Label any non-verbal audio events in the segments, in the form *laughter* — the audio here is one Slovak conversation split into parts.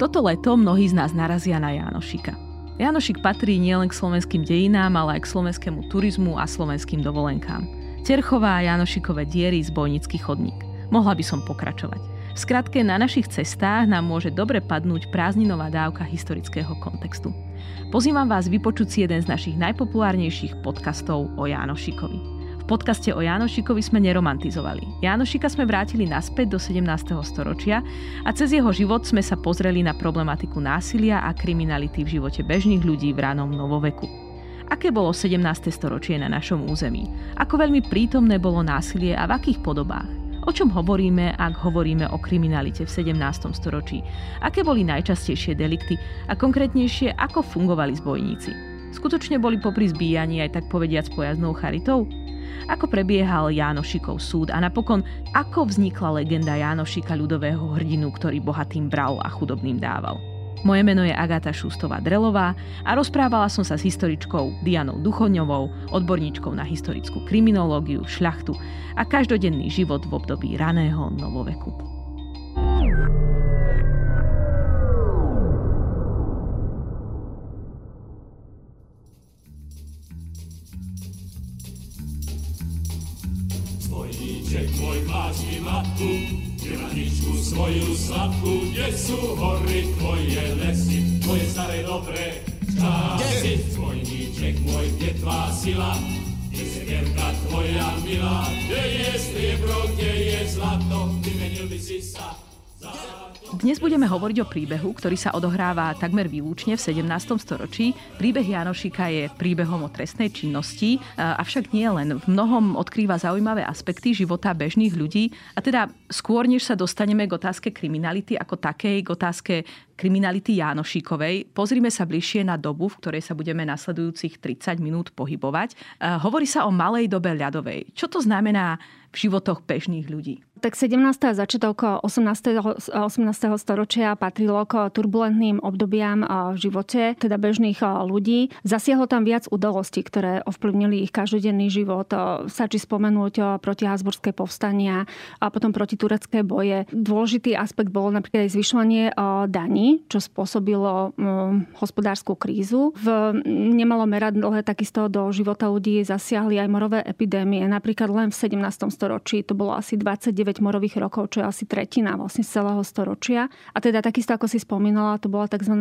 Toto leto mnohí z nás narazia na Jánošika. Janošik patrí nielen k slovenským dejinám, ale aj k slovenskému turizmu a slovenským dovolenkám. Cerchová a Janošikové diery z bojnický chodník. Mohla by som pokračovať. V skratke, na našich cestách nám môže dobre padnúť prázdninová dávka historického kontextu. Pozývam vás vypočuť si jeden z našich najpopulárnejších podcastov o Jánošikovi podcaste o Jánošikovi sme neromantizovali. Jánošika sme vrátili naspäť do 17. storočia a cez jeho život sme sa pozreli na problematiku násilia a kriminality v živote bežných ľudí v ranom novoveku. Aké bolo 17. storočie na našom území? Ako veľmi prítomné bolo násilie a v akých podobách? O čom hovoríme, ak hovoríme o kriminalite v 17. storočí? Aké boli najčastejšie delikty a konkrétnejšie, ako fungovali zbojníci? Skutočne boli popri zbíjaní aj tak povediac pojaznou charitou? Ako prebiehal Jánošikov súd a napokon ako vznikla legenda Jánošika ľudového hrdinu, ktorý bohatým bral a chudobným dával. Moje meno je Agáta Šustová Drelová a rozprávala som sa s historičkou Dianou Duchoňovou, odborníčkou na historickú kriminológiu, šľachtu a každodenný život v období raného novoveku. Matku, Ivaničku svoju sladkú, kde sú hory tvoje lesy, tvoje staré dobré časy. Svojníček môj, kde tvá sila, kde sekerka tvoja milá, kde je striebro, kde je zlato, vymenil by si sa dnes budeme hovoriť o príbehu, ktorý sa odohráva takmer výlučne v 17. storočí. Príbeh Janošika je príbehom o trestnej činnosti, avšak nie len. V mnohom odkrýva zaujímavé aspekty života bežných ľudí. A teda skôr, než sa dostaneme k otázke kriminality ako takej, k otázke kriminality Jánošíkovej. Pozrime sa bližšie na dobu, v ktorej sa budeme nasledujúcich 30 minút pohybovať. Hovorí sa o malej dobe ľadovej. Čo to znamená v životoch bežných ľudí? Tak 17. a začiatok 18. 18. storočia patrilo k turbulentným obdobiam v živote, teda bežných ľudí. Zasiahlo tam viac udalostí, ktoré ovplyvnili ich každodenný život. Stačí spomenúť proti Habsburské povstania a potom proti turecké boje. Dôležitý aspekt bolo napríklad aj zvyšovanie daní, čo spôsobilo hospodárskú krízu. V nemalo meradle takisto do života ľudí zasiahli aj morové epidémie. Napríklad len v 17. storočí to bolo asi 29 9 morových rokov, čo je asi tretina vlastne z celého storočia. A teda takisto, ako si spomínala, to bola tzv.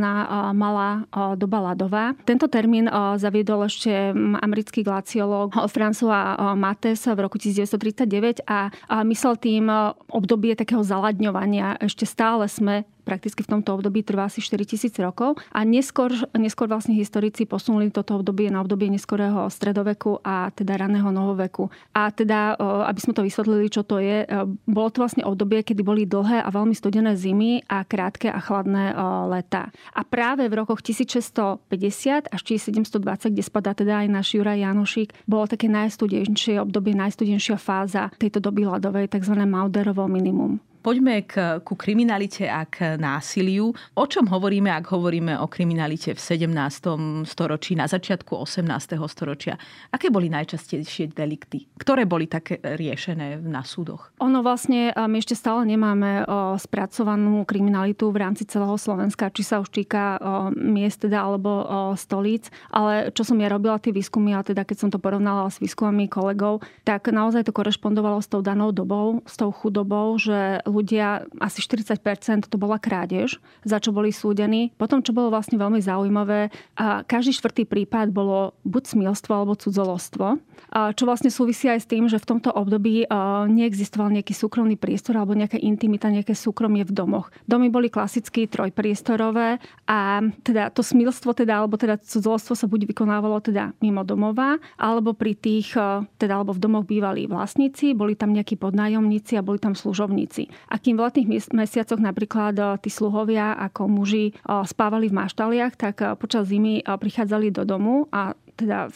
malá doba ľadová. Tento termín zaviedol ešte americký glaciológ François Mates v roku 1939 a myslel tým obdobie takého zaladňovania. Ešte stále sme prakticky v tomto období trvá asi 4000 rokov a neskôr, neskôr vlastne historici posunuli toto obdobie na obdobie neskorého stredoveku a teda raného novoveku. A teda, aby sme to vysvetlili, čo to je, bolo to vlastne obdobie, kedy boli dlhé a veľmi studené zimy a krátke a chladné leta. A práve v rokoch 1650 až 1720, kde spadá teda aj náš Juraj Janošik, bolo také najstudenšie obdobie, najstudenšia fáza tejto doby ľadovej, tzv. Mauderovo minimum. Poďme k, ku kriminalite a k násiliu. O čom hovoríme, ak hovoríme o kriminalite v 17. storočí, na začiatku 18. storočia? Aké boli najčastejšie delikty? Ktoré boli také riešené na súdoch? Ono vlastne, my ešte stále nemáme spracovanú kriminalitu v rámci celého Slovenska, či sa už týka miest teda, alebo stolíc. Ale čo som ja robila tie výskumy, a teda keď som to porovnala s výskumami kolegov, tak naozaj to korešpondovalo s tou danou dobou, s tou chudobou, že ľudia, asi 40% to bola krádež, za čo boli súdení. Potom, čo bolo vlastne veľmi zaujímavé, a každý štvrtý prípad bolo buď smilstvo alebo cudzolostvo, čo vlastne súvisí aj s tým, že v tomto období neexistoval nejaký súkromný priestor alebo nejaká intimita, nejaké súkromie v domoch. Domy boli klasicky trojpriestorové a teda to smilstvo teda, alebo teda cudzolostvo sa buď vykonávalo teda mimo domova, alebo pri tých, teda alebo v domoch bývali vlastníci, boli tam nejakí podnájomníci a boli tam služovníci. A kým v letných mesiacoch napríklad eh, tí sluhovia ako muži eh, spávali v maštaliach, tak eh, počas zimy prichádzali do domu a teda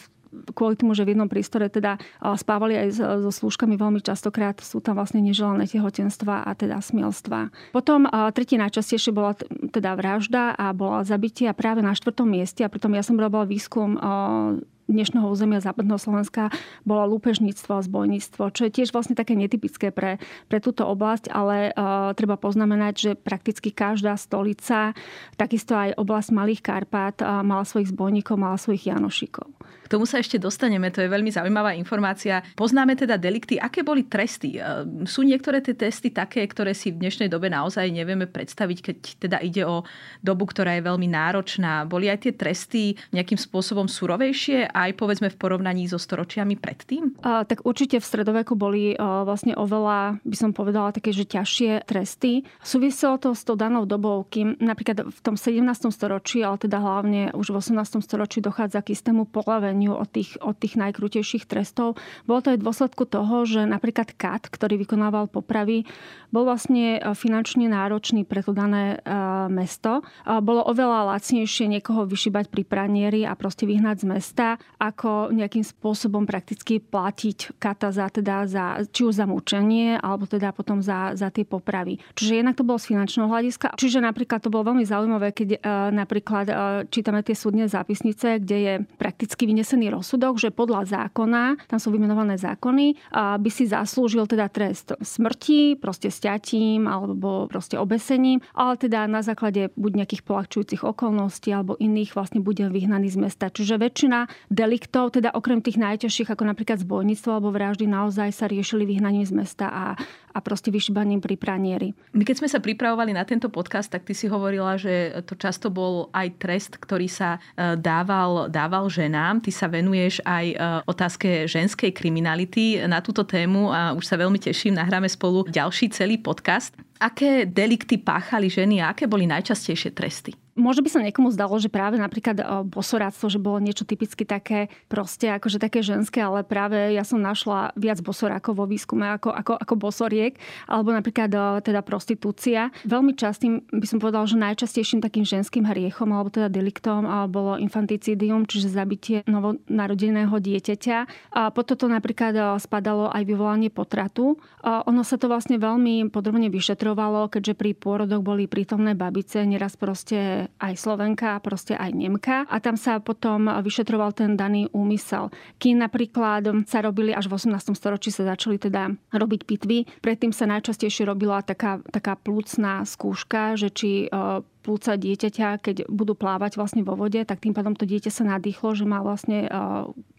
kvôli tomu, že v jednom prístore teda spávali aj so slúžkami veľmi častokrát, sú tam vlastne neželané tehotenstva a teda smielstva. Potom tretí najčastejšie bola teda vražda a bola zabitie práve na štvrtom mieste a pritom ja som robila výskum dnešného územia západného Slovenska bolo lúpežníctvo a zbojníctvo, čo je tiež vlastne také netypické pre, pre túto oblasť, ale uh, treba poznamenať, že prakticky každá stolica, takisto aj oblasť Malých Karpát uh, mala svojich zbojníkov, mala svojich Janošikov. K tomu sa ešte dostaneme, to je veľmi zaujímavá informácia. Poznáme teda delikty, aké boli tresty? Sú niektoré tie testy také, ktoré si v dnešnej dobe naozaj nevieme predstaviť, keď teda ide o dobu, ktorá je veľmi náročná. Boli aj tie tresty nejakým spôsobom surovejšie, aj povedzme v porovnaní so storočiami predtým? A, tak určite v stredoveku boli a, vlastne oveľa, by som povedala, také, že ťažšie tresty. Súviselo to s tou danou dobou, kým napríklad v tom 17. storočí, ale teda hlavne už v 18. storočí dochádza k istému polaveniu od tých, od tých najkrutejších trestov. Bolo to aj v dôsledku toho, že napríklad kat, ktorý vykonával popravy, bol vlastne e, finančne náročný pre to dané e, mesto. Bolo oveľa lacnejšie niekoho vyšibať pri pranieri a proste vyhnať z mesta, ako nejakým spôsobom prakticky platiť kata za, teda za, či už za mučenie, alebo teda potom za, za tie popravy. Čiže jednak to bolo z finančného hľadiska. Čiže napríklad to bolo veľmi zaujímavé, keď uh, napríklad uh, čítame tie súdne zápisnice, kde je prakticky vynesený rozsudok, že podľa zákona, tam sú vymenované zákony, by si zaslúžil teda trest smrti, proste stiatím alebo proste obesením, ale teda na základe buď nejakých polahčujúcich okolností alebo iných vlastne bude vyhnaný z mesta. Čiže väčšina deliktov, teda okrem tých najťažších, ako napríklad zbojníctvo alebo vraždy, naozaj sa riešili vyhnaním z mesta a, a proste vyšibaním pri pranieri. My keď sme sa pripravovali na tento podcast, tak ty si hovorila, že to často bol aj trest, ktorý sa e, dával, dával ženám. Ty sa venuješ aj e, otázke ženskej kriminality na túto tému a už sa veľmi teším, nahráme spolu ďalší celý podcast. Aké delikty páchali ženy a aké boli najčastejšie tresty? Možno by sa niekomu zdalo, že práve napríklad eh, bosoráctvo, že bolo niečo typicky také proste, akože také ženské, ale práve ja som našla viac bosorákov vo výskume ako, ako, ako bosoriek, alebo napríklad eh, teda prostitúcia. Veľmi častým by som povedal, že najčastejším takým ženským hriechom, alebo teda deliktom eh, bolo infanticidium, čiže zabitie novonarodeného dieťaťa. A potom to napríklad spadalo aj vyvolanie potratu. A ono sa to vlastne veľmi podrobne vyšetrovalo, keďže pri pôrodoch boli prítomné babice, neraz proste aj Slovenka, proste aj Nemka. A tam sa potom vyšetroval ten daný úmysel. Kým napríklad sa robili až v 18. storočí sa začali teda robiť pitvy. Predtým sa najčastejšie robila taká, taká plúcná skúška, že či plúca dieťaťa, keď budú plávať vlastne vo vode, tak tým pádom to dieťa sa nadýchlo, že má vlastne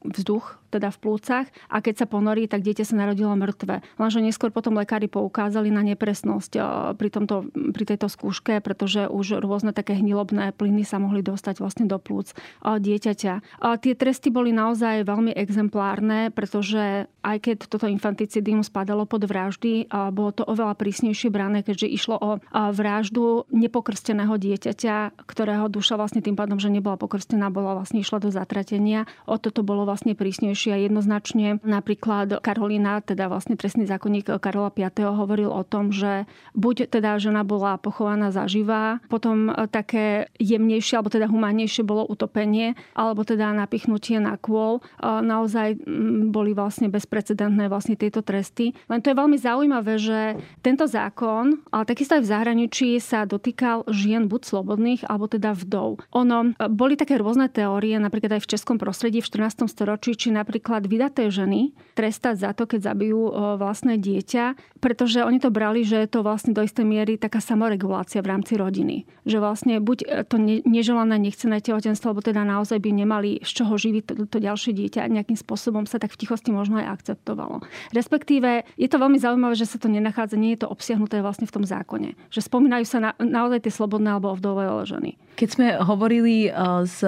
vzduch teda v plúcach a keď sa ponorí, tak dieťa sa narodilo mŕtve. Lenže neskôr potom lekári poukázali na nepresnosť pri, tomto, pri tejto skúške, pretože už rôzne také hnilobné plyny sa mohli dostať vlastne do plúc dieťaťa. A tie tresty boli naozaj veľmi exemplárne, pretože aj keď toto infanticidium spadalo pod vraždy, bolo to oveľa prísnejšie brané, keďže išlo o vraždu nepokrsteného dieťaťa, ktorého duša vlastne tým pádom, že nebola pokrstená, bola vlastne išla do zatratenia. O toto bolo vlastne prísnejšie a jednoznačne napríklad Karolina, teda vlastne trestný zákonník Karola V. hovoril o tom, že buď teda žena bola pochovaná zaživá, potom také jemnejšie alebo teda humánnejšie bolo utopenie, alebo teda napichnutie na kôl. Naozaj boli vlastne bezprecedentné vlastne tieto tresty. Len to je veľmi zaujímavé, že tento zákon, ale takisto aj v zahraničí sa dotýkal žien buď slobodných, alebo teda vdov. Ono, boli také rôzne teórie, napríklad aj v českom prostredí v 14. storočí, či napríklad vydaté ženy trestať za to, keď zabijú vlastné dieťa, pretože oni to brali, že je to vlastne do istej miery taká samoregulácia v rámci rodiny. Že vlastne buď e, to neželané, nechcené tehotenstvo, alebo teda naozaj by nemali z čoho živiť to, to ďalšie dieťa nejakým spôsobom sa tak v tichosti možno aj akceptovalo. Respektíve je to veľmi zaujímavé, že sa to nenachádza, nie je to obsiahnuté vlastne v tom zákone. Že spomínajú sa na, naozaj tie slobodné alebo ovdové ženy. Keď sme hovorili e, s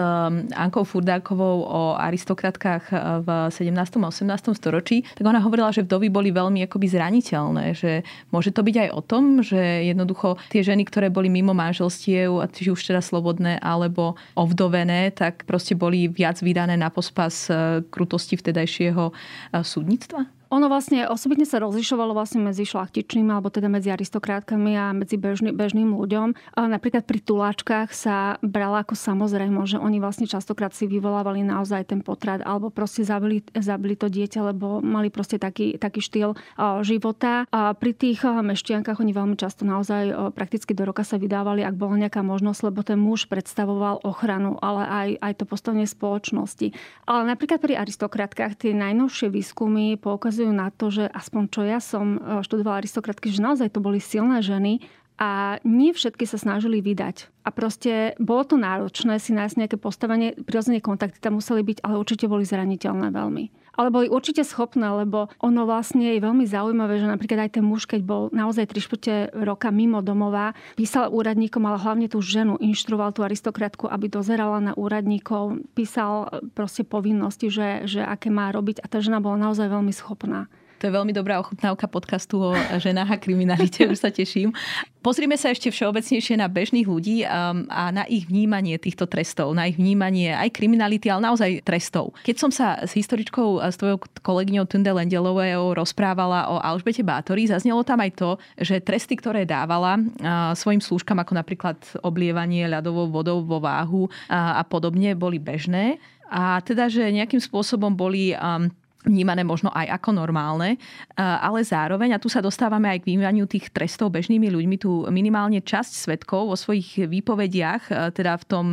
Ankou Furdákovou o aristokratkách e, v 17. a 18. storočí, tak ona hovorila, že vdovy boli veľmi akoby zraniteľné, že môže to byť aj o tom, že jednoducho tie ženy, ktoré boli mimo manželstiev, či už teda slobodné alebo ovdovené, tak proste boli viac vydané na pospas e, krutosti vtedajšieho súdnictva? Ono vlastne osobitne sa rozlišovalo vlastne medzi šlachtičnými alebo teda medzi aristokrátkami a medzi bežný, bežným ľuďom. Napríklad pri tuláčkach sa brala ako samozrejmo, že oni vlastne častokrát si vyvolávali naozaj ten potrat alebo proste zabili, zabili to dieťa, lebo mali proste taký, taký štýl života. A pri tých meštiankách oni veľmi často naozaj prakticky do roka sa vydávali, ak bola nejaká možnosť, lebo ten muž predstavoval ochranu, ale aj, aj to postavenie spoločnosti. Ale napríklad pri aristokratkách tie najnovšie výskumy poukazujú poukazujú na to, že aspoň čo ja som e, študovala aristokratky, že naozaj to boli silné ženy a nie všetky sa snažili vydať. A proste bolo to náročné si nájsť nejaké postavenie, prirodzene kontakty tam museli byť, ale určite boli zraniteľné veľmi. Ale boli určite schopné, lebo ono vlastne je veľmi zaujímavé, že napríklad aj ten muž, keď bol naozaj 3 roka mimo domova, písal úradníkom, ale hlavne tú ženu, inštruoval tú aristokratku, aby dozerala na úradníkov, písal proste povinnosti, že, že aké má robiť a tá žena bola naozaj veľmi schopná. To je veľmi dobrá ochutnávka podcastu o ženách a kriminalite, už sa teším. Pozrime sa ešte všeobecnejšie na bežných ľudí um, a na ich vnímanie týchto trestov, na ich vnímanie aj kriminality, ale naozaj trestov. Keď som sa s historičkou, s tvojou kolegyňou Tunde Lendelovou rozprávala o Alžbete Bátori, zaznelo tam aj to, že tresty, ktoré dávala uh, svojim slúžkam, ako napríklad oblievanie ľadovou vodou vo váhu uh, a podobne, boli bežné. A teda, že nejakým spôsobom boli um, vnímané možno aj ako normálne, ale zároveň, a tu sa dostávame aj k výmaniu tých trestov bežnými ľuďmi, tu minimálne časť svetkov vo svojich výpovediach, teda v tom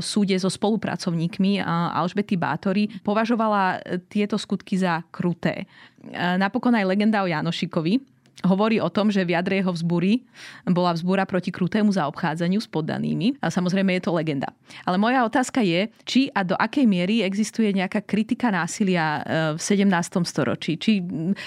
súde so spolupracovníkmi Alžbety Bátory, považovala tieto skutky za kruté. Napokon aj legenda o Janošikovi, hovorí o tom, že v jadre jeho vzbúry bola vzbúra proti krutému zaobchádzaniu s poddanými. A samozrejme je to legenda. Ale moja otázka je, či a do akej miery existuje nejaká kritika násilia e, v 17. storočí. Či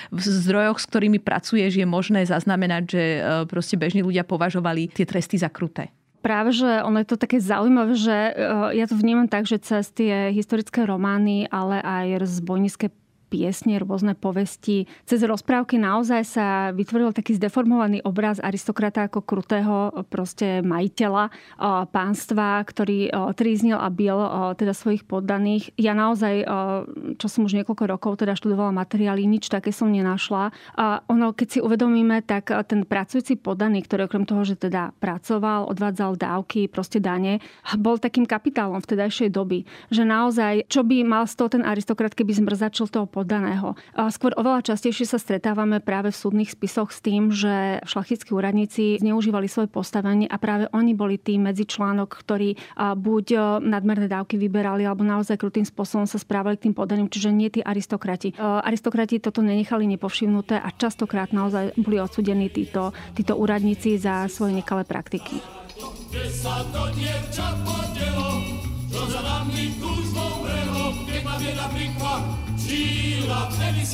v zdrojoch, s ktorými pracuješ, je možné zaznamenať, že e, proste bežní ľudia považovali tie tresty za kruté práve, že ono je to také zaujímavé, že e, ja to vnímam tak, že cez tie historické romány, ale aj zbojnícke piesne, rôzne povesti. Cez rozprávky naozaj sa vytvoril taký zdeformovaný obraz aristokrata ako krutého proste majiteľa pánstva, ktorý tríznil a bil teda svojich poddaných. Ja naozaj, čo som už niekoľko rokov teda študovala materiály, nič také som nenašla. A ono, keď si uvedomíme, tak ten pracujúci poddaný, ktorý okrem toho, že teda pracoval, odvádzal dávky, proste dane, bol takým kapitálom v tedajšej doby. Že naozaj, čo by mal z toho ten aristokrat, keby zmrzačil toho poddaného. Skôr oveľa častejšie sa stretávame práve v súdnych spisoch s tým, že šlachtickí úradníci zneužívali svoje postavenie a práve oni boli tým medzičlánok, ktorí buď nadmerné dávky vyberali alebo naozaj krutým spôsobom sa správali k tým poddaným, čiže nie tí aristokrati. Aristokrati toto nenechali nepovšimnuté a častokrát naozaj boli odsudení títo, títo úradníci za svoje nekalé praktiky. Kde sa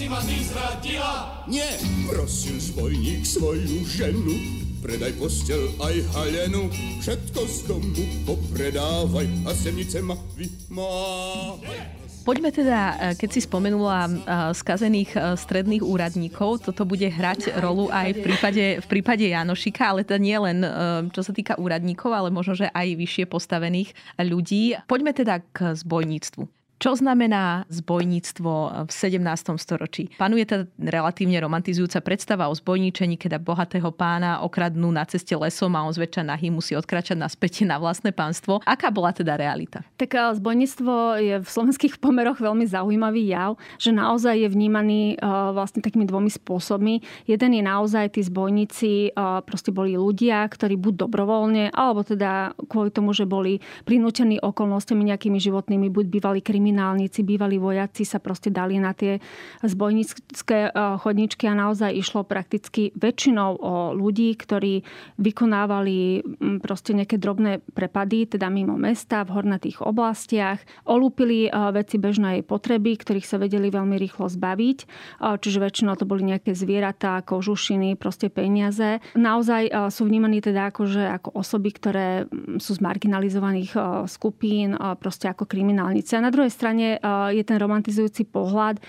si ma ty zradila. Nie, prosím zbojník svoju ženu, predaj postel aj halenu, všetko z domu popredávaj a semnice ma vymávaj. Poďme teda, e, keď si spomenula e, skazených e, stredných úradníkov, toto bude hrať rolu aj v prípade, v prípade Janošika, ale to nie len čo sa týka úradníkov, ale možno, že aj vyššie postavených ľudí. Poďme teda k zbojníctvu. Čo znamená zbojníctvo v 17. storočí? Panuje teda relatívne romantizujúca predstava o zbojníčení, keď bohatého pána okradnú na ceste lesom a on zväčša nahý musí odkračať naspäť na vlastné pánstvo. Aká bola teda realita? Tak eh, zbojníctvo je v slovenských pomeroch veľmi zaujímavý jav, že naozaj je vnímaný eh, vlastne takými dvomi spôsobmi. Jeden je naozaj tí zbojníci eh, proste boli ľudia, ktorí buď dobrovoľne, alebo teda kvôli tomu, že boli prinútení okolnostiami nejakými životnými, buď bývali kriminálni kriminálnici, bývalí vojaci sa proste dali na tie zbojnícke eh, chodničky a naozaj išlo prakticky väčšinou o ľudí, ktorí vykonávali mm, proste nejaké drobné prepady, teda mimo mesta, v hornatých oblastiach, olúpili eh, veci bežnej potreby, ktorých sa vedeli veľmi rýchlo zbaviť, eh, čiže väčšinou to boli nejaké zvieratá, kožušiny, proste peniaze. Naozaj sú vnímaní teda akože ako osoby, ktoré mm, sú z marginalizovaných skupín, proste ako kriminálnice. A na druhej strane strane je ten romantizujúci pohľad,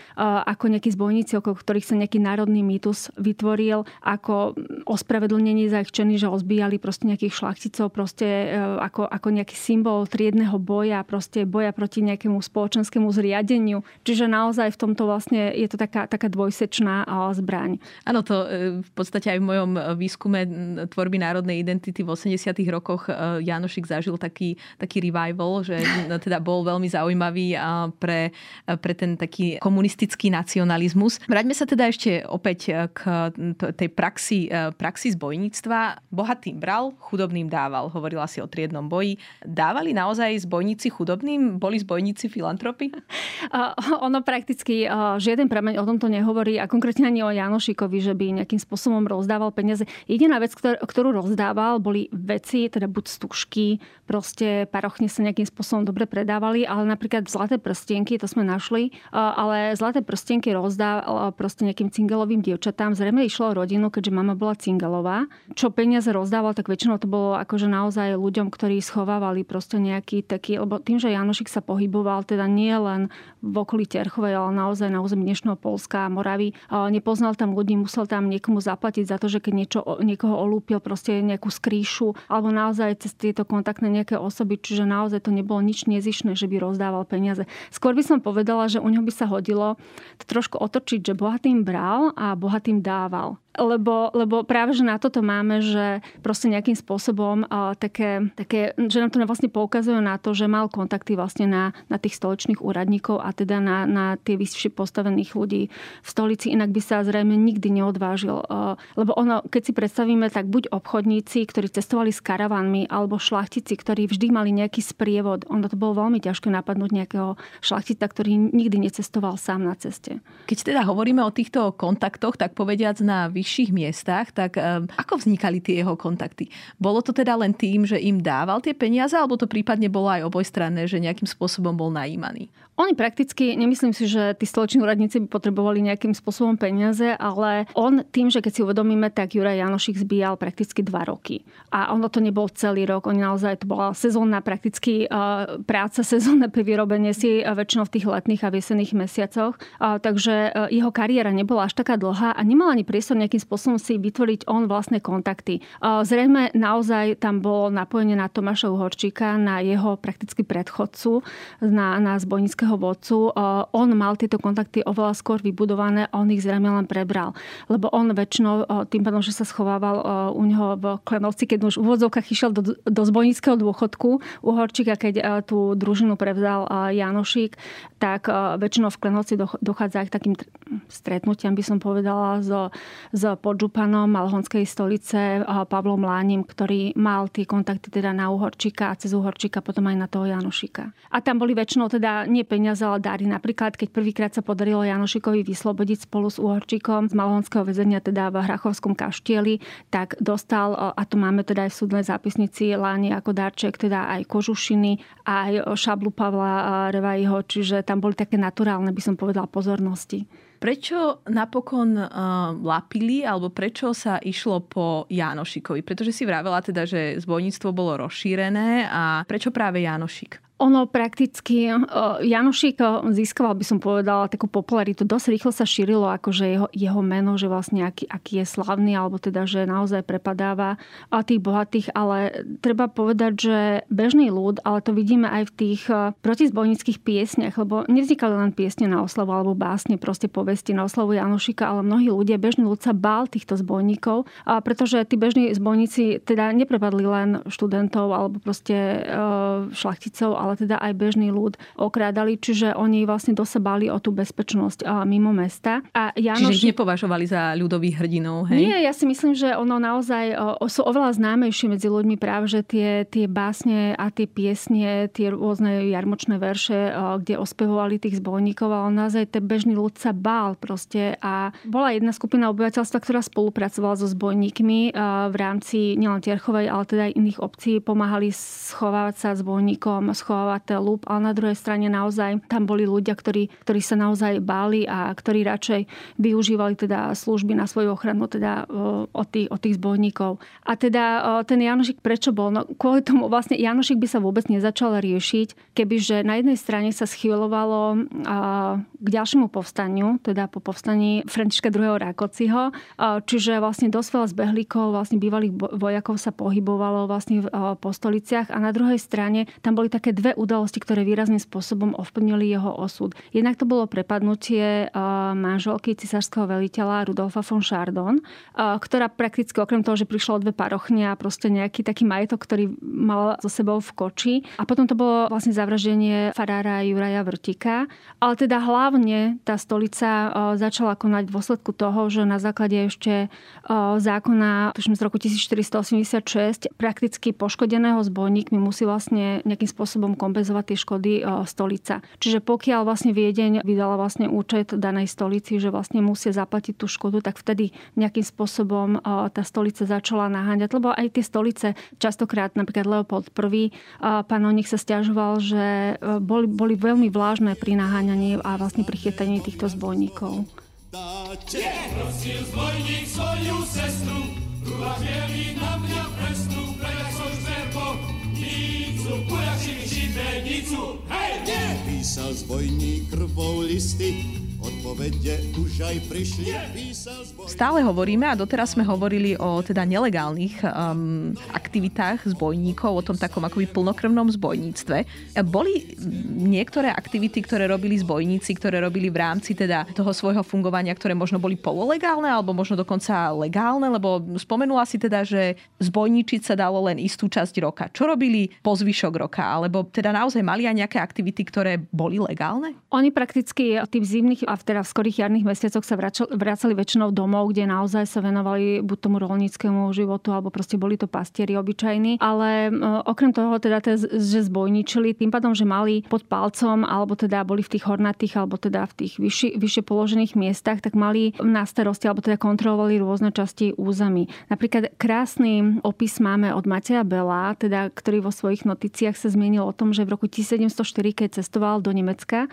ako nejakí zbojníci, okolo ktorých sa nejaký národný mýtus vytvoril, ako ospravedlnenie za ich činy, že ozbíjali proste nejakých šlachticov, proste ako, ako nejaký symbol triedneho boja, proste boja proti nejakému spoločenskému zriadeniu. Čiže naozaj v tomto vlastne je to taká, taká dvojsečná zbraň. Áno, to v podstate aj v mojom výskume tvorby národnej identity v 80 rokoch Janošik zažil taký, taký revival, že teda bol veľmi zaujímavý pre, pre ten taký komunistický nacionalizmus. Vráťme sa teda ešte opäť k tej praxi, praxi zbojníctva. Bohatým bral, chudobným dával. Hovorila si o triednom boji. Dávali naozaj zbojníci chudobným? Boli zbojníci filantropy? *laughs* ono prakticky žiaden prameň o tomto nehovorí a konkrétne ani o Janošikovi, že by nejakým spôsobom rozdával peniaze. Jediná vec, ktorú rozdával, boli veci, teda buď stužky, proste parochne sa nejakým spôsobom dobre predávali, ale napríklad zlaté prstienky, to sme našli, ale zlaté prstienky rozdával proste nejakým cingelovým dievčatám. Zrejme išlo o rodinu, keďže mama bola cingelová. Čo peniaze rozdával, tak väčšinou to bolo akože naozaj ľuďom, ktorí schovávali proste nejaký taký, lebo tým, že Janošik sa pohyboval teda nie len v okolí Terchovej, ale naozaj na území dnešného Polska a Moravy, nepoznal tam ľudí, musel tam niekomu zaplatiť za to, že keď niečo, niekoho olúpil proste nejakú skrýšu, alebo naozaj cez tieto kontaktné nejaké osoby, čiže naozaj to nebolo nič nezišné, že by rozdával peniaze. Skôr by som povedala, že u neho by sa hodilo to trošku otočiť, že bohatým bral a bohatým dával lebo, lebo práve, že na toto máme, že proste nejakým spôsobom uh, také, také, že nám to vlastne poukazuje na to, že mal kontakty vlastne na, na tých stoličných úradníkov a teda na, na tie vyššie postavených ľudí v stolici, inak by sa zrejme nikdy neodvážil. Uh, lebo ono, keď si predstavíme, tak buď obchodníci, ktorí cestovali s karavanmi, alebo šlachtici, ktorí vždy mali nejaký sprievod. Ono to bolo veľmi ťažké napadnúť nejakého šlachtica, ktorý nikdy necestoval sám na ceste. Keď teda hovoríme o týchto kontaktoch, tak povediac na vyšších miestach, tak um, ako vznikali tie jeho kontakty? Bolo to teda len tým, že im dával tie peniaze, alebo to prípadne bolo aj obojstranné, že nejakým spôsobom bol najímaný? Oni prakticky, nemyslím si, že tí stoloční úradníci by potrebovali nejakým spôsobom peniaze, ale on tým, že keď si uvedomíme, tak Juraj Janošik zbíjal prakticky dva roky. A ono to nebol celý rok, oni naozaj to bola sezónna prakticky uh, práca, *laughs* sezónne pri vyrobenie si uh, väčšinou v tých letných a viesených mesiacoch. Takže uh, jeho kariéra nebola až taká dlhá a nemal ani priestor nejakým spôsobom si vytvoriť on vlastné kontakty. Uh, zrejme naozaj tam bolo napojenie na Tomáša Uhorčíka, na jeho prakticky predchodcu, na, na zbojnícke politického vodcu, on mal tieto kontakty oveľa skôr vybudované a on ich zrejme len prebral. Lebo on väčšinou tým pádom, že sa schovával u neho v Klenovci, keď už v úvodzovkách išiel do, do zbojníckého dôchodku u Horčíka, keď tú družinu prevzal Janošík, tak väčšinou v Klenovci dochádza aj k takým stretnutiam, by som povedala, s, s podžupanom Malhonskej stolice Pavlom Lánim, ktorý mal tie kontakty teda na Uhorčíka a cez Uhorčíka potom aj na toho Janošika. A tam boli väčšinou teda nie peniaze, ale dary. Napríklad, keď prvýkrát sa podarilo Janošikovi vyslobodiť spolu s Uhorčíkom z Malhonského väzenia, teda v Hrachovskom kaštieli, tak dostal, a to máme teda aj v súdnej zápisnici, Láni ako darček, teda aj kožušiny, aj šablu Pavla Revajho, čiže tam boli také naturálne, by som povedala, pozornosti. Prečo napokon uh, lapili, alebo prečo sa išlo po Janošikovi? Pretože si vravela teda, že zbojníctvo bolo rozšírené a prečo práve Janošik? Ono prakticky, Janošik získaval, by som povedala, takú popularitu. Dosť rýchlo sa šírilo akože jeho, jeho meno, že vlastne aký, aký je slavný, alebo teda, že naozaj prepadáva tých bohatých, ale treba povedať, že bežný ľud, ale to vidíme aj v tých protizbojnických piesniach, lebo nevznikali len piesne na oslavu alebo básne, proste povesti na oslavu Janošika, ale mnohí ľudia, bežný ľud sa bál týchto zbojníkov, pretože tí bežní zbojníci teda neprepadli len študentov alebo proste šlachticov, ale teda aj bežný ľud okrádali, čiže oni vlastne dosebali o tú bezpečnosť mimo mesta. A Janoš... Čiže ich nepovažovali za ľudových hrdinov, hej? Nie, ja si myslím, že ono naozaj sú oveľa známejšie medzi ľuďmi práve, že tie, tie básne a tie piesne, tie rôzne jarmočné verše, kde ospevovali tých zbojníkov a on naozaj ten bežný ľud sa bál proste a bola jedna skupina obyvateľstva, ktorá spolupracovala so zbojníkmi v rámci nielen Tierchovej, ale teda aj iných obcí, pomáhali schovávať sa zbojníkom, schovávať chovateľ ale na druhej strane naozaj tam boli ľudia, ktorí, ktorí sa naozaj báli a ktorí radšej využívali teda služby na svoju ochranu teda od tých, od tých zbojníkov. A teda ten Janošik prečo bol? No kvôli tomu vlastne Janošik by sa vôbec nezačal riešiť, kebyže na jednej strane sa schylovalo k ďalšiemu povstaniu, teda po povstaní Františka II. Rákociho, čiže vlastne dosť veľa zbehlíkov, vlastne bývalých vojakov sa pohybovalo vlastne po stoliciach a na druhej strane tam boli také dve udalosti, ktoré výrazným spôsobom ovplyvnili jeho osud. Jednak to bolo prepadnutie manželky cisárskeho veliteľa Rudolfa von Chardon, ktorá prakticky okrem toho, že prišla o dve parochne a proste nejaký taký majetok, ktorý mal so sebou v koči. A potom to bolo vlastne zavraždenie farára Juraja Vrtika. Ale teda hlavne tá stolica začala konať v dôsledku toho, že na základe ešte zákona, z roku 1486, prakticky poškodeného zbojníkmi musí vlastne nejakým spôsobom kompenzovať tie škody stolica. Čiže pokiaľ vlastne Viedeň vydala vlastne účet danej stolici, že vlastne musia zaplatiť tú škodu, tak vtedy nejakým spôsobom tá stolica začala naháňať. Lebo aj tie stolice, častokrát napríklad Leopold I, panovník sa stiažoval, že boli, boli veľmi vlážne pri naháňaní a vlastne pri chytaní týchto zbojníkov dáte. Prosil zbojník svoju sestru, na mňa Písal zbojník krvou listy, Odpovede už aj prišli, Stále hovoríme a doteraz sme hovorili o teda nelegálnych um, aktivitách zbojníkov, o tom takom akoby plnokrvnom zbojníctve. Boli niektoré aktivity, ktoré robili zbojníci, ktoré robili v rámci teda toho svojho fungovania, ktoré možno boli pololegálne alebo možno dokonca legálne, lebo spomenula si teda, že zbojníčiť sa dalo len istú časť roka. Čo robili po zvyšok roka? Alebo teda naozaj mali aj nejaké aktivity, ktoré boli legálne? Oni prakticky tým zimných a teda v skorých jarných mesiacoch sa vracali väčšinou domov, kde naozaj sa venovali buď tomu rolníckému životu, alebo proste boli to pastieri obyčajní. Ale okrem toho teda, že zbojničili, tým pádom, že mali pod palcom, alebo teda boli v tých hornatých, alebo teda v tých vyššie, vyššie položených miestach, tak mali na starosti, alebo teda kontrolovali rôzne časti území. Napríklad krásny opis máme od Mateja Bela, teda, ktorý vo svojich noticiách sa zmienil o tom, že v roku 1704, keď cestoval do Nemecka,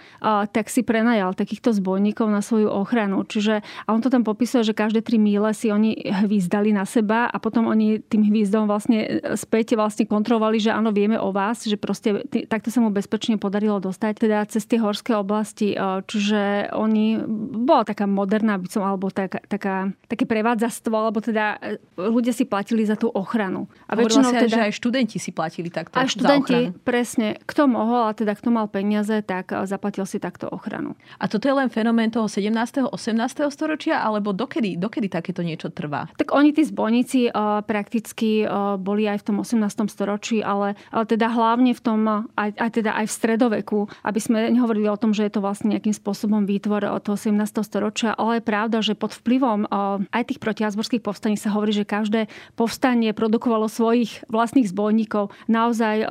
tak si prenajal takýchto zbojníkov zbojníkov na svoju ochranu. Čiže, a on to tam popisuje, že každé tri míle si oni hvízdali na seba a potom oni tým hvízdom vlastne e, späť vlastne kontrolovali, že áno, vieme o vás, že proste t- takto sa mu bezpečne podarilo dostať teda cez tie horské oblasti. E, čiže oni, bola taká moderná, by som, alebo taká, taká, také prevádzastvo, alebo teda e, ľudia si platili za tú ochranu. A väčšinou teda, že aj študenti si platili takto a študenti, presne. Kto mohol a teda kto mal peniaze, tak zaplatil si takto ochranu. A toto je len fenomén toho 17. 18. storočia, alebo dokedy, dokedy takéto niečo trvá? Tak oni tí zbojníci uh, prakticky uh, boli aj v tom 18. storočí, ale uh, teda hlavne v tom, aj, aj, teda aj v stredoveku, aby sme nehovorili o tom, že je to vlastne nejakým spôsobom výtvor od toho 17. storočia, ale je pravda, že pod vplyvom aj tých protiazborských povstaní sa hovorí, že každé povstanie produkovalo svojich vlastných zbojníkov. Naozaj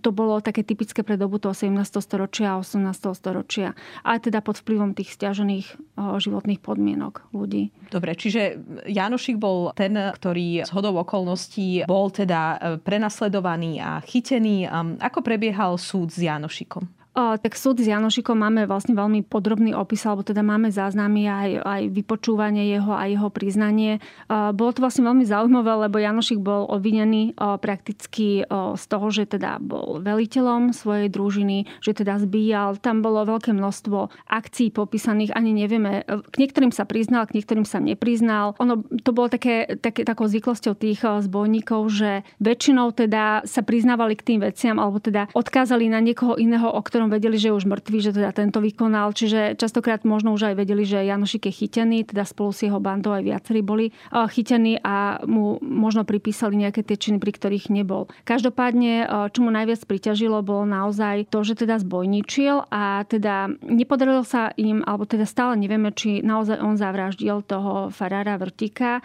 to bolo také typické pre dobu toho 17. storočia a 18. storočia. Aj teda pod vplyvom tých tých stiažených životných podmienok ľudí. Dobre, čiže Janošik bol ten, ktorý z hodou okolností bol teda e, prenasledovaný a chytený. Ako prebiehal súd s Janošikom? Tak súd s Janošikom máme vlastne veľmi podrobný opis, alebo teda máme záznamy aj, aj vypočúvanie jeho a jeho priznanie. Bolo to vlastne veľmi zaujímavé, lebo Janošik bol obvinený prakticky z toho, že teda bol veliteľom svojej družiny, že teda zbíjal. Tam bolo veľké množstvo akcií popísaných, ani nevieme. K niektorým sa priznal, k niektorým sa nepriznal. Ono to bolo také, také takou zvyklosťou tých zbojníkov, že väčšinou teda sa priznávali k tým veciam, alebo teda odkázali na niekoho iného, o ktorom ktorom vedeli, že je už mŕtvý, že teda tento vykonal. Čiže častokrát možno už aj vedeli, že Janošik je chytený, teda spolu s jeho bandou aj viacerí boli chytení a mu možno pripísali nejaké tie činy, pri ktorých nebol. Každopádne, čo mu najviac priťažilo, bolo naozaj to, že teda zbojničil a teda nepodarilo sa im, alebo teda stále nevieme, či naozaj on zavraždil toho farára Vrtika.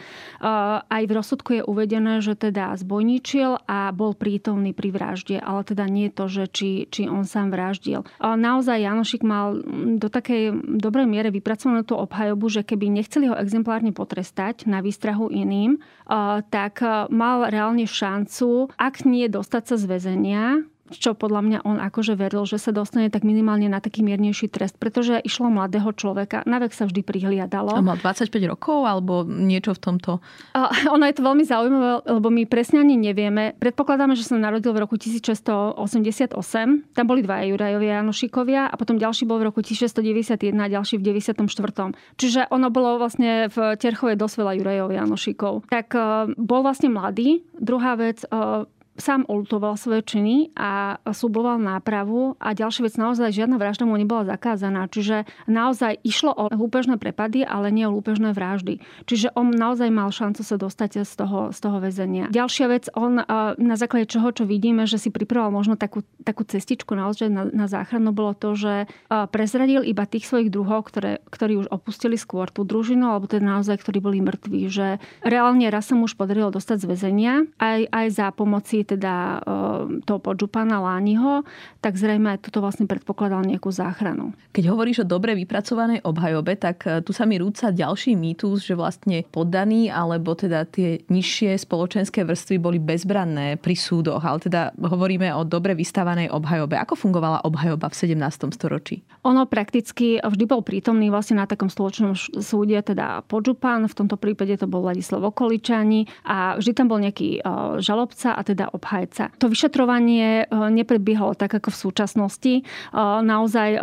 Aj v rozsudku je uvedené, že teda zbojničil a bol prítomný pri vražde, ale teda nie to, že či, či on sám vraždil rozdiel. Naozaj Janošik mal do takej dobrej miere vypracovanú tú obhajobu, že keby nechceli ho exemplárne potrestať na výstrahu iným, tak mal reálne šancu, ak nie dostať sa z väzenia, čo podľa mňa on akože veril, že sa dostane tak minimálne na taký miernejší trest, pretože išlo mladého človeka. Na vek sa vždy prihliadalo. A mal 25 rokov alebo niečo v tomto? A, ono je to veľmi zaujímavé, lebo my presne ani nevieme. Predpokladáme, že sa narodil v roku 1688. Tam boli dva Jurajovia Janošikovia a potom ďalší bol v roku 1691 a ďalší v 94. Čiže ono bolo vlastne v Terchovej dosť veľa Jurajov Janošikov. Tak e, bol vlastne mladý. Druhá vec, e, sám olutoval svoje činy a súboval nápravu a ďalšia vec, naozaj žiadna vražda mu nebola zakázaná. Čiže naozaj išlo o lúpežné prepady, ale nie o lúpežné vraždy. Čiže on naozaj mal šancu sa dostať z toho, z toho väzenia. Ďalšia vec, on na základe čoho, čo vidíme, že si pripravoval možno takú, takú cestičku naozaj na, na záchranu, bolo to, že prezradil iba tých svojich druhov, ktoré, ktorí už opustili skôr tú družinu, alebo teda naozaj, ktorí boli mŕtvi. Že reálne raz sa mu už podarilo dostať z väzenia, aj, aj za pomoci teda toho podžupana Lániho, tak zrejme toto vlastne predpokladal nejakú záchranu. Keď hovoríš o dobre vypracovanej obhajobe, tak e, tu sa mi rúca ďalší mýtus, že vlastne poddaní alebo teda tie nižšie spoločenské vrstvy boli bezbranné pri súdoch, ale teda hovoríme o dobre vystavanej obhajobe. Ako fungovala obhajoba v 17. storočí? Ono prakticky vždy bol prítomný vlastne na takom spoločnom súde, teda podžupan, v tomto prípade to bol Vladislav Okoličani a vždy tam bol nejaký žalobca a teda obhajca. To vyšetrovanie e, neprebiehalo tak ako v súčasnosti. E, naozaj e,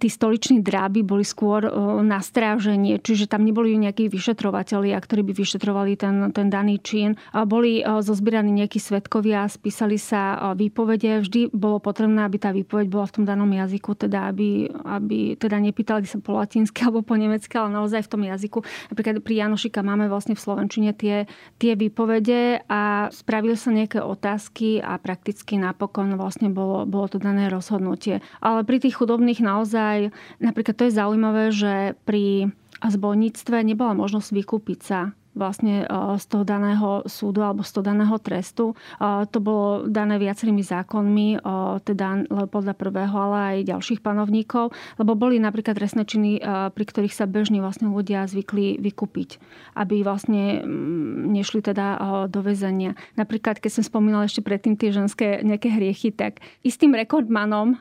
tí stoliční dráby boli skôr na stráženie, čiže tam neboli nejakí vyšetrovateľia, ktorí by vyšetrovali ten, ten daný čin. Boli zozbieraní nejakí svetkovia, spísali sa výpovede. Vždy bolo potrebné, aby tá výpoveď bola v tom danom jazyku, teda aby, aby teda nepýtali sa po latinsky alebo po nemecky, ale naozaj v tom jazyku. Napríklad pri Janošika máme vlastne v Slovenčine tie, tie výpovede a spravili sa nejaké otázky a prakticky napokon vlastne bolo, bolo to dané rozhodnutie. Ale pri tých chudobných naozaj, napríklad to je zaujímavé, že pri zbojníctve nebola možnosť vykúpiť sa vlastne e, z toho daného súdu alebo z toho daného trestu. E, to bolo dané viacerými zákonmi, e, teda podľa prvého, ale aj ďalších panovníkov, lebo boli napríklad trestné činy, pri ktorých sa bežní vlastne ľudia zvykli vykúpiť, aby vlastne mm, nešli teda do väzenia. Napríklad, keď som spomínala ešte predtým tie ženské nejaké hriechy, tak istým rekordmanom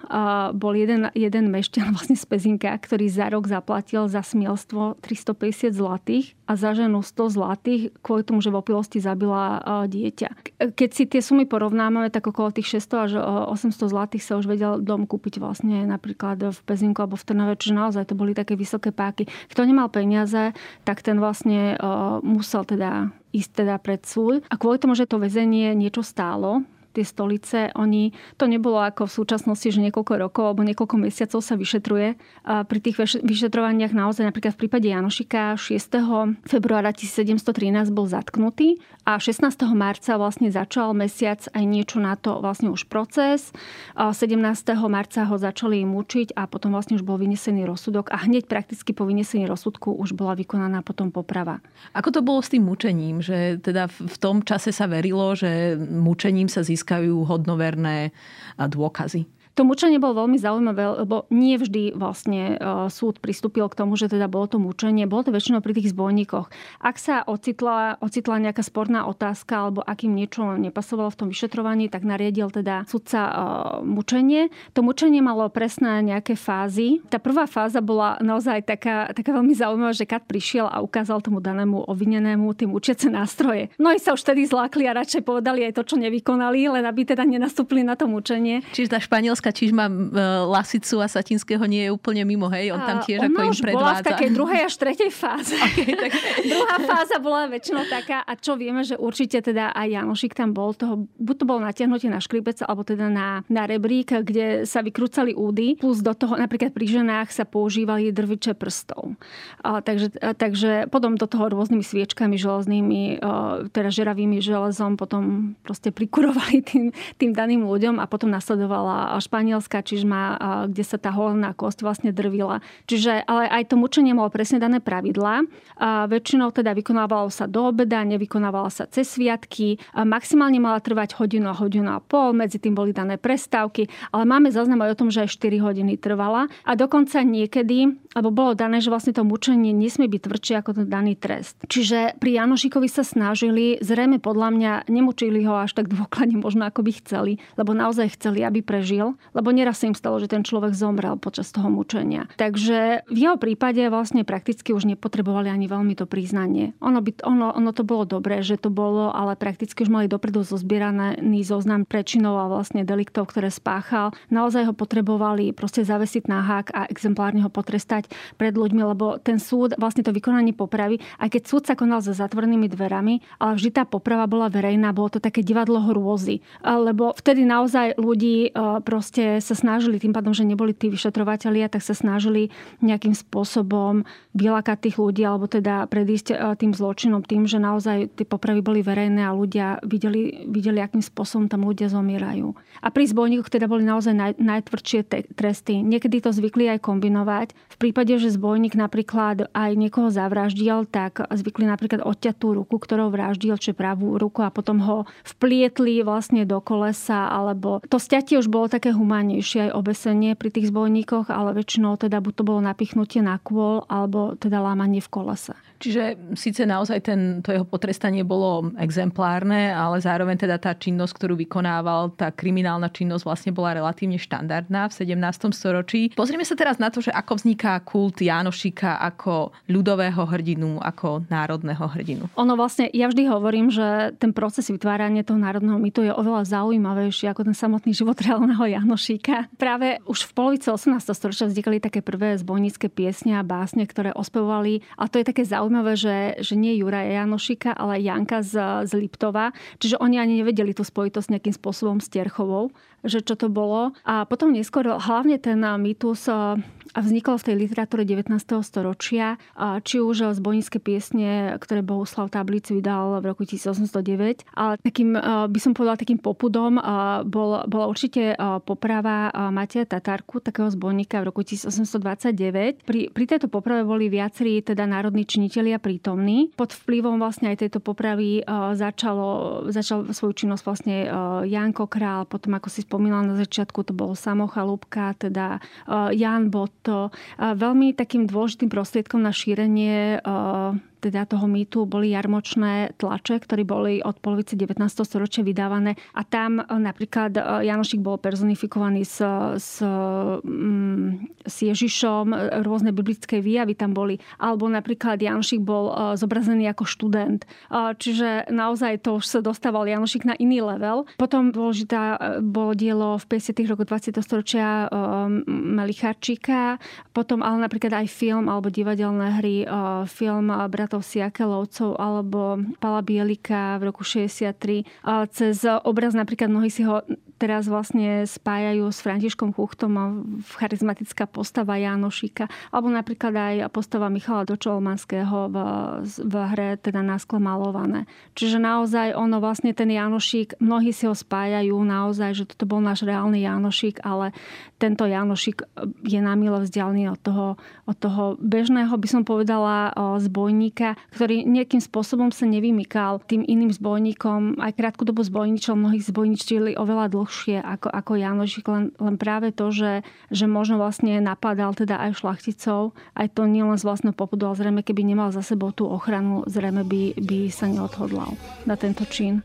bol jeden, jeden mešťan vlastne z Pezinka, ktorý za rok zaplatil za smielstvo 350 zlatých a za ženu 100 zlatých zlatých kvôli tomu, že v opilosti zabila dieťa. Keď si tie sumy porovnáme, tak okolo tých 600 až 800 zlatých sa už vedel dom kúpiť vlastne napríklad v Pezinku alebo v Trnave, čiže naozaj to boli také vysoké páky. Kto nemal peniaze, tak ten vlastne musel teda ísť teda pred súd. A kvôli tomu, že to väzenie niečo stálo, tie stolice, oni, to nebolo ako v súčasnosti, že niekoľko rokov alebo niekoľko mesiacov sa vyšetruje. A pri tých vyšetrovaniach naozaj napríklad v prípade Janošika 6. februára 1713 bol zatknutý a 16. marca vlastne začal mesiac aj niečo na to vlastne už proces. A 17. marca ho začali mučiť a potom vlastne už bol vynesený rozsudok a hneď prakticky po vynesení rozsudku už bola vykonaná potom poprava. Ako to bolo s tým mučením? Že teda v tom čase sa verilo, že mučením sa získa získajú hodnoverné dôkazy. To mučenie bolo veľmi zaujímavé, lebo nie vždy vlastne e, súd pristúpil k tomu, že teda bolo to mučenie. Bolo to väčšinou pri tých zbojníkoch. Ak sa ocitla, ocitla nejaká sporná otázka alebo akým niečo nepasovalo v tom vyšetrovaní, tak nariadil teda sudca uh, mučenie. To mučenie malo presné nejaké fázy. Tá prvá fáza bola naozaj taká, taká veľmi zaujímavá, že Kat prišiel a ukázal tomu danému obvinenému tým učiace nástroje. No i sa už vtedy zlákli a radšej povedali aj to, čo nevykonali, len aby teda nenastúpili na to mučenie. Čiže tá španielská Láska Čižma e, Lasicu a Satinského nie je úplne mimo, hej? On tam tiež a ako im predvádza. bola v takej druhej až tretej fáze. *laughs* Okay, tak... *laughs* Druhá fáza bola väčšinou taká, a čo vieme, že určite teda aj Janošik tam bol, toho, buď to bol natiahnutie na škripec, alebo teda na, na rebrík, kde sa vykrúcali údy, plus do toho napríklad pri ženách sa používali drviče prstov. A, takže, a, takže potom do toho rôznymi sviečkami železnými, a, teda žeravými železom potom proste prikurovali tým, tým daným ľuďom a potom nasledovala až Španielska, čiže má, kde sa tá holná kosť vlastne drvila. Čiže, ale aj to mučenie malo presne dané pravidlá. Väčšinou teda vykonávalo sa do obeda, nevykonávalo sa cez sviatky. Maximálne mala trvať hodinu a hodinu a pol, medzi tým boli dané prestávky, ale máme záznam aj o tom, že aj 4 hodiny trvala. A dokonca niekedy, lebo bolo dané, že vlastne to mučenie nesmie byť tvrdšie ako ten daný trest. Čiže pri Janošikovi sa snažili, zrejme podľa mňa nemučili ho až tak dôkladne možno ako by chceli, lebo naozaj chceli, aby prežil, lebo neraz sa im stalo, že ten človek zomrel počas toho mučenia. Takže v jeho prípade vlastne prakticky už nepotrebovali ani veľmi to priznanie. Ono, by, ono, ono to bolo dobré, že to bolo, ale prakticky už mali dopredu zozbieraný zoznam prečinov a vlastne deliktov, ktoré spáchal. Naozaj ho potrebovali proste zavesiť na hák a exemplárne ho potrestať pred ľuďmi, lebo ten súd vlastne to vykonanie popravy, aj keď súd sa konal za zatvorenými dverami, ale vždy tá poprava bola verejná, bolo to také divadlo hrôzy. Lebo vtedy naozaj ľudí e, proste sa snažili, tým pádom, že neboli tí vyšetrovatelia, tak sa snažili nejakým spôsobom vylakať tých ľudí, alebo teda predísť e, tým zločinom tým, že naozaj tie popravy boli verejné a ľudia videli, videli akým spôsobom tam ľudia zomierajú. A pri zbojníkoch teda boli naozaj naj, najtvrdšie te- tresty. Niekedy to zvykli aj kombinovať. V prípade, že zbojník napríklad aj niekoho zavraždil, tak zvykli napríklad odťať tú ruku, ktorou vraždil, či pravú ruku a potom ho vplietli vlastne do kolesa, alebo to stiatie už bolo také humánnejšie aj obesenie pri tých zbojníkoch, ale väčšinou teda buď to bolo napichnutie na kôl, alebo teda lámanie v kolese. Čiže síce naozaj ten, to jeho potrestanie bolo exemplárne, ale zároveň teda tá činnosť, ktorú vykonával, tá kriminálna činnosť vlastne bola relatívne štandardná v 17. storočí. Pozrieme sa teraz na to, že ako vzniká kult Jánošika ako ľudového hrdinu, ako národného hrdinu. Ono vlastne, ja vždy hovorím, že ten proces vytvárania toho národného mýtu je oveľa zaujímavejší ako ten samotný život reálneho Janošika. Práve už v polovici 18. storočia vznikali také prvé zbojnícke piesne a básne, ktoré ospevovali a to je také zaujímavé, že, že nie Juraja Janošika, ale Janka z, z Liptova. Čiže oni ani nevedeli tú spojitosť nejakým spôsobom s Terchovou že čo to bolo. A potom neskôr hlavne ten mýtus vznikol v tej literatúre 19. storočia, či už z bojnícke piesne, ktoré Bohuslav Tablic vydal v roku 1809. Ale takým, by som povedala, takým popudom bol, bola určite poprava Mateja Tatarku, takého zbojníka v roku 1829. Pri, pri tejto poprave boli viacerí teda národní činitelia prítomní. Pod vplyvom vlastne aj tejto popravy začalo, začal svoju činnosť vlastne Janko Král, potom ako si spomínala na začiatku, to bol Samochalúbka, teda uh, Jan Botto. Uh, veľmi takým dôležitým prostriedkom na šírenie uh, teda toho mýtu boli jarmočné tlače, ktoré boli od polovice 19. storočia vydávané a tam e, napríklad e, Janošik bol personifikovaný s, s, mm, s Ježišom, e, rôzne biblické výjavy tam boli, alebo napríklad Janošik bol zobrazený ako študent. Čiže naozaj to už sa dostával Janošik na iný level. Potom dôležitá bolo dielo v 50. rokoch 20. storočia Melicharčíka, potom ale napríklad aj film alebo divadelné hry, film Brat bratov Siakelovcov alebo Pala Bielika v roku 63. Cez obraz napríklad mnohí si ho teraz vlastne spájajú s Františkom Chuchtom a charizmatická postava Jánošika, alebo napríklad aj postava Michala Dočolmanského v, v hre teda na skle malované. Čiže naozaj ono vlastne ten Jánošik, mnohí si ho spájajú naozaj, že toto bol náš reálny Jánošik, ale tento Jánošik je na mile vzdialený od toho, od toho bežného, by som povedala, zbojníka, ktorý nejakým spôsobom sa nevymykal tým iným zbojníkom. Aj krátku dobu zbojničil, mnohých zbojničili oveľa dlhšie ako, ako Janošik, len, len práve to, že, že možno vlastne napadal teda aj šlachticov, aj to nielen z vlastného popudu, ale zrejme keby nemal za sebou tú ochranu, zrejme by, by sa neodhodlal na tento čin.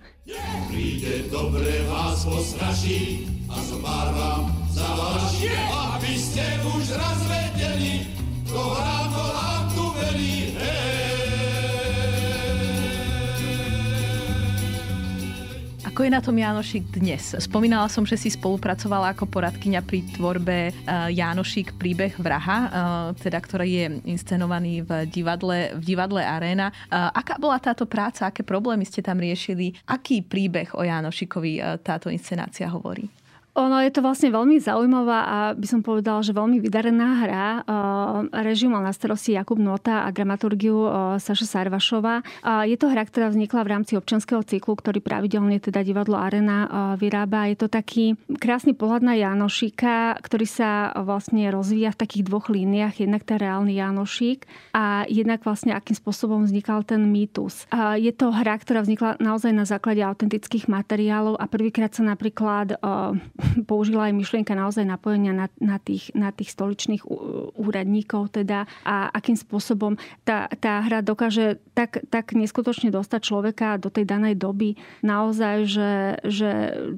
Príde dobre vás postraší a zobár vám zavalaší, aby ste už raz vedeli, koho nám tu velí, hej. Ako je na tom Jánošik dnes? Spomínala som, že si spolupracovala ako poradkyňa pri tvorbe e, Jánošik príbeh vraha, e, teda ktorý je inscenovaný v divadle, v divadle Arena. E, aká bola táto práca? Aké problémy ste tam riešili? Aký príbeh o Jánošikovi táto inscenácia hovorí? Ono je to vlastne veľmi zaujímavá a by som povedala, že veľmi vydarená hra. Režim mal na starosti Jakub Nota a dramaturgiu Saša Sarvašova. Je to hra, ktorá vznikla v rámci občanského cyklu, ktorý pravidelne teda divadlo Arena vyrába. Je to taký krásny pohľad na Janošika, ktorý sa vlastne rozvíja v takých dvoch líniách. Jednak ten reálny Janošik a jednak vlastne akým spôsobom vznikal ten mýtus. Je to hra, ktorá vznikla naozaj na základe autentických materiálov a prvýkrát sa napríklad použila aj myšlienka naozaj napojenia na, na, tých, na tých stoličných úradníkov teda a akým spôsobom tá, tá hra dokáže tak, tak neskutočne dostať človeka do tej danej doby. Naozaj, že, že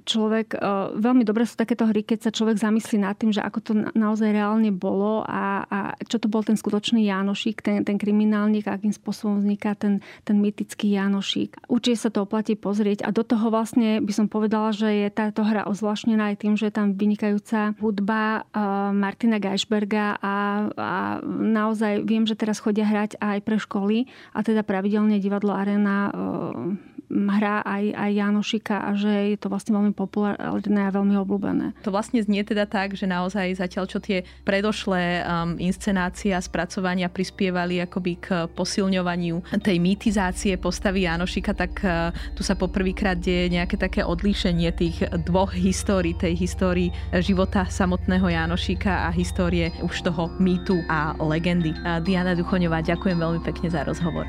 človek, e, veľmi dobre sú takéto hry, keď sa človek zamyslí nad tým, že ako to naozaj reálne bolo a, a čo to bol ten skutočný Janošik, ten, ten kriminálnik, akým spôsobom vzniká ten, ten mytický Janošik. Určite sa to oplatí pozrieť a do toho vlastne by som povedala, že je táto hra ozvláštnená aj tým, že je tam vynikajúca hudba uh, Martina Geisberga a, a naozaj viem, že teraz chodia hrať aj pre školy a teda pravidelne divadlo Arena uh, hrá aj, aj Janošika a že je to vlastne veľmi populárne a veľmi obľúbené. To vlastne znie teda tak, že naozaj zatiaľ, čo tie predošlé um, inscenácie a spracovania prispievali akoby k posilňovaniu tej mýtizácie postavy Janošika, tak uh, tu sa poprvýkrát deje nejaké také odlíšenie tých dvoch histórií, tej histórii života samotného Janošika a histórie už toho mýtu a legendy. Diana Duchoňová, ďakujem veľmi pekne za rozhovor.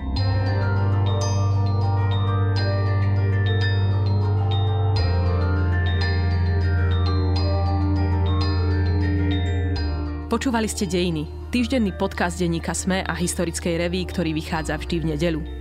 Počúvali ste Dejiny, týždenný podcast denníka SME a historickej reví, ktorý vychádza vždy v nedeľu.